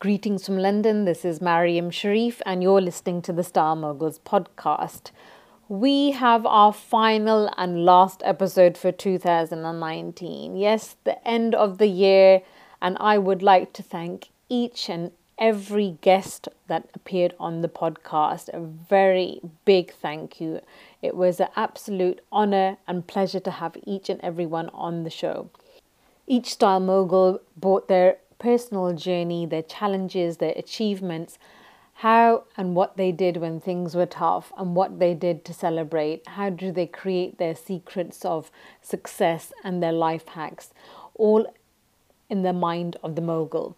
Greetings from London. This is Mariam Sharif, and you're listening to the Style Moguls podcast. We have our final and last episode for 2019. Yes, the end of the year, and I would like to thank each and every guest that appeared on the podcast. A very big thank you. It was an absolute honor and pleasure to have each and everyone on the show. Each style mogul brought their personal journey, their challenges, their achievements, how and what they did when things were tough, and what they did to celebrate. How do they create their secrets of success and their life hacks, all in the mind of the mogul.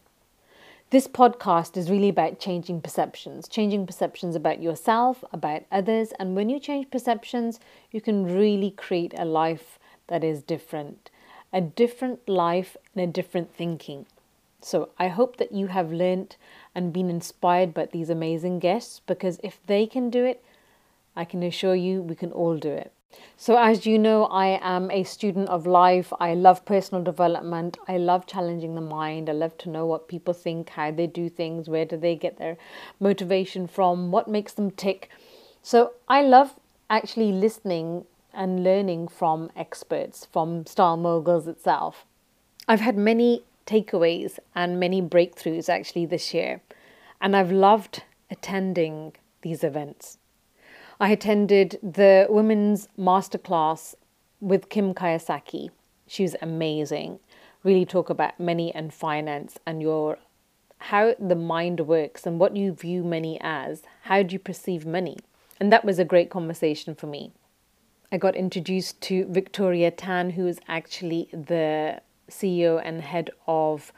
This podcast is really about changing perceptions, changing perceptions about yourself, about others. And when you change perceptions, you can really create a life that is different, a different life and a different thinking. So I hope that you have learnt and been inspired by these amazing guests because if they can do it, I can assure you we can all do it. So, as you know, I am a student of life. I love personal development. I love challenging the mind. I love to know what people think, how they do things, where do they get their motivation from, what makes them tick. So, I love actually listening and learning from experts, from Style Moguls itself. I've had many takeaways and many breakthroughs actually this year. And I've loved attending these events. I attended the women's masterclass with Kim Kiyosaki. She was amazing. Really talk about money and finance and your how the mind works and what you view money as. How do you perceive money? And that was a great conversation for me. I got introduced to Victoria Tan, who is actually the CEO and head of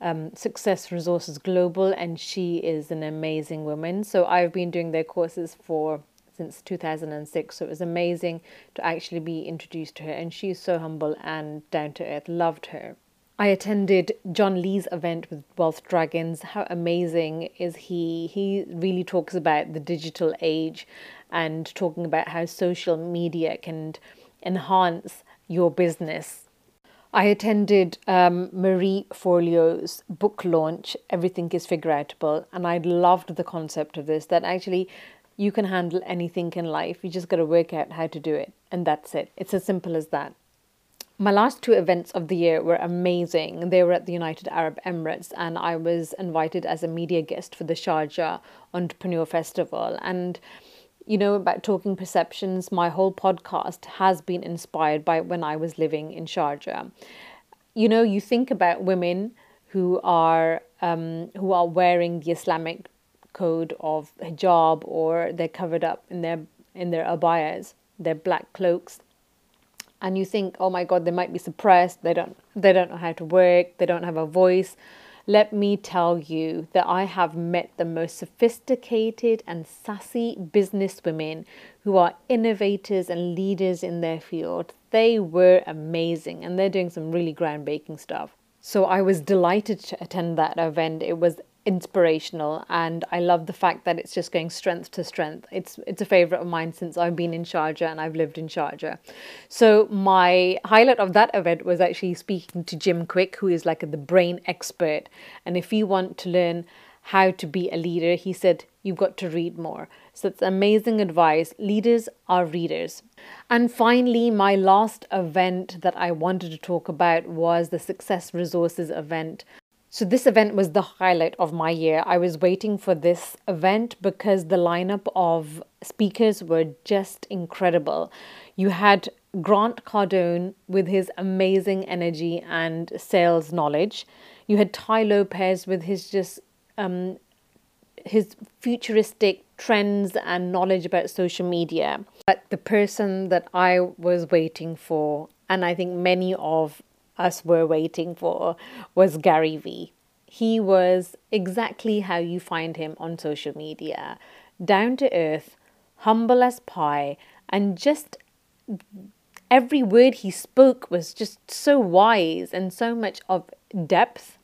um, Success Resources Global, and she is an amazing woman. So I've been doing their courses for since 2006. So it was amazing to actually be introduced to her, and she's so humble and down to earth. Loved her. I attended John Lee's event with Wealth Dragons. How amazing is he? He really talks about the digital age and talking about how social media can enhance your business I attended um, Marie Forleo's book launch, Everything is Figureoutable, and I loved the concept of this that actually you can handle anything in life. You just got to work out how to do it, and that's it. It's as simple as that. My last two events of the year were amazing. They were at the United Arab Emirates, and I was invited as a media guest for the Sharjah Entrepreneur Festival. And you know, about talking perceptions, my whole podcast has been inspired by when I was living in Sharjah. You know, you think about women who are um, who are wearing the Islamic code of hijab or they're covered up in their in their abayas, their black cloaks, and you think, oh my God, they might be suppressed. They don't they don't know how to work. They don't have a voice. Let me tell you that I have met the most sophisticated and sassy businesswomen who are innovators and leaders in their field. They were amazing and they're doing some really groundbreaking stuff. So I was delighted to attend that event. It was inspirational and I love the fact that it's just going strength to strength. It's it's a favorite of mine since I've been in Sharjah and I've lived in Sharjah. So my highlight of that event was actually speaking to Jim Kwik who is like the brain expert and if you want to learn how to be a leader, he said you've got to read more. So it's amazing advice. Leaders are readers. And finally, my last event that I wanted to talk about was the Success Resources event so, this event was the highlight of my year. I was waiting for this event because the lineup of speakers were just incredible. You had Grant Cardone with his amazing energy and sales knowledge. You had Tai Lopez with his just um, his futuristic trends and knowledge about social media. But the person that I was waiting for, and I think many of us were waiting for was Gary Vee. He was exactly how you find him on social media down to earth, humble as pie, and just every word he spoke was just so wise and so much of depth.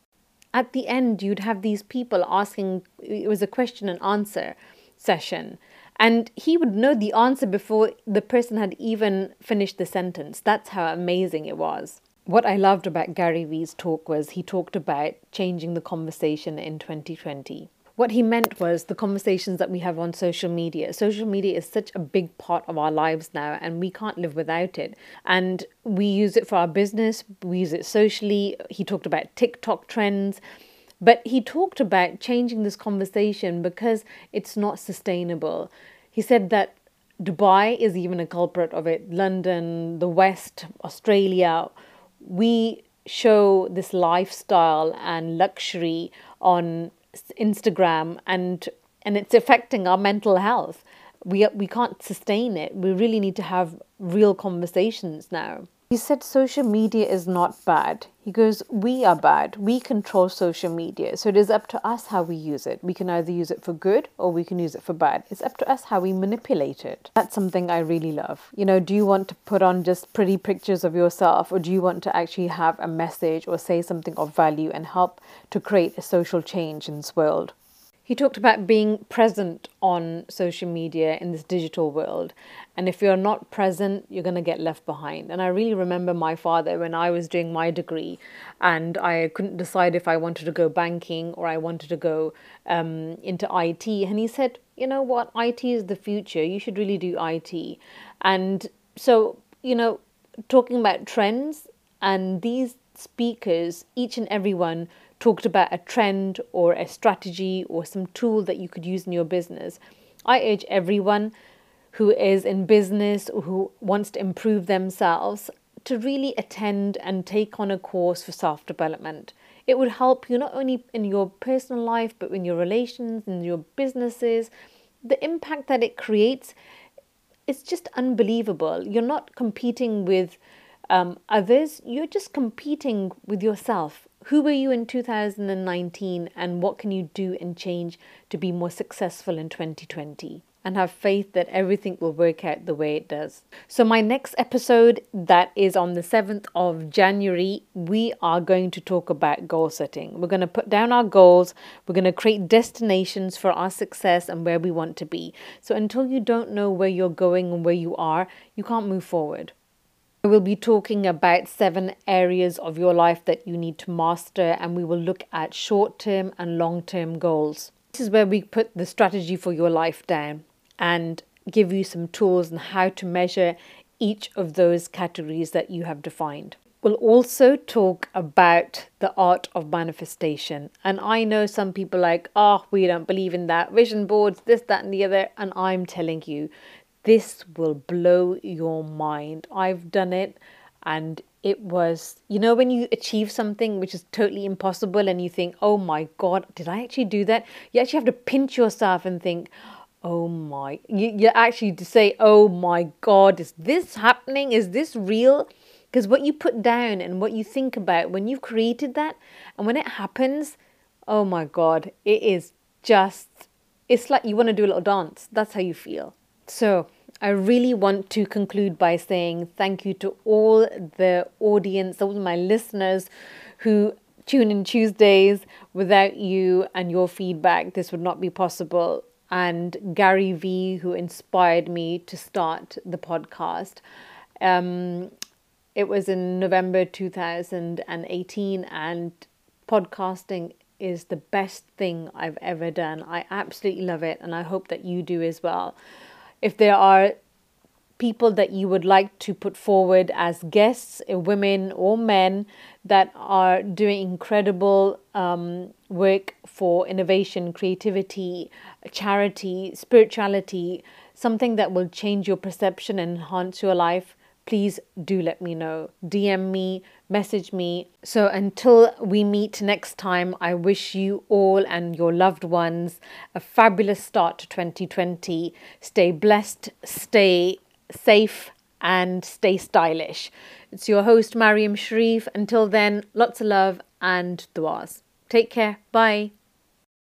At the end, you'd have these people asking, it was a question and answer session. And he would know the answer before the person had even finished the sentence. That's how amazing it was. What I loved about Gary Vee's talk was he talked about changing the conversation in 2020. What he meant was the conversations that we have on social media. Social media is such a big part of our lives now, and we can't live without it. And we use it for our business, we use it socially. He talked about TikTok trends. But he talked about changing this conversation because it's not sustainable. He said that Dubai is even a culprit of it, London, the West, Australia. We show this lifestyle and luxury on Instagram and and it's affecting our mental health. We we can't sustain it. We really need to have real conversations now. He said social media is not bad. He goes, We are bad. We control social media. So it is up to us how we use it. We can either use it for good or we can use it for bad. It's up to us how we manipulate it. That's something I really love. You know, do you want to put on just pretty pictures of yourself or do you want to actually have a message or say something of value and help to create a social change in this world? He talked about being present on social media in this digital world. And if you're not present, you're going to get left behind. And I really remember my father when I was doing my degree and I couldn't decide if I wanted to go banking or I wanted to go um, into IT. And he said, you know what, IT is the future. You should really do IT. And so, you know, talking about trends and these speakers, each and every one talked about a trend or a strategy or some tool that you could use in your business. I urge everyone who is in business or who wants to improve themselves to really attend and take on a course for self development. It would help you not only in your personal life, but in your relations, in your businesses. The impact that it creates is just unbelievable. You're not competing with um, others, you're just competing with yourself who were you in 2019 and what can you do and change to be more successful in 2020? And have faith that everything will work out the way it does. So, my next episode, that is on the 7th of January, we are going to talk about goal setting. We're going to put down our goals, we're going to create destinations for our success and where we want to be. So, until you don't know where you're going and where you are, you can't move forward. I will be talking about seven areas of your life that you need to master, and we will look at short term and long term goals. This is where we put the strategy for your life down and give you some tools on how to measure each of those categories that you have defined. We'll also talk about the art of manifestation. And I know some people like, oh, we don't believe in that, vision boards, this, that, and the other. And I'm telling you, this will blow your mind. I've done it and it was, you know, when you achieve something which is totally impossible and you think, oh my God, did I actually do that? You actually have to pinch yourself and think, oh my, you, you actually to say, oh my God, is this happening? Is this real? Because what you put down and what you think about when you've created that and when it happens, oh my God, it is just, it's like you want to do a little dance. That's how you feel. So, I really want to conclude by saying thank you to all the audience, all my listeners who tune in Tuesdays. Without you and your feedback, this would not be possible. And Gary Vee, who inspired me to start the podcast. Um, it was in November 2018, and podcasting is the best thing I've ever done. I absolutely love it, and I hope that you do as well if there are people that you would like to put forward as guests, uh, women or men that are doing incredible um, work for innovation, creativity, charity, spirituality, something that will change your perception and enhance your life, please do let me know. DM me, message me. So until we meet next time, I wish you all and your loved ones a fabulous start to 2020. Stay blessed, stay safe, and stay stylish. It's your host, Mariam Sharif. Until then, lots of love and duas. Take care. Bye.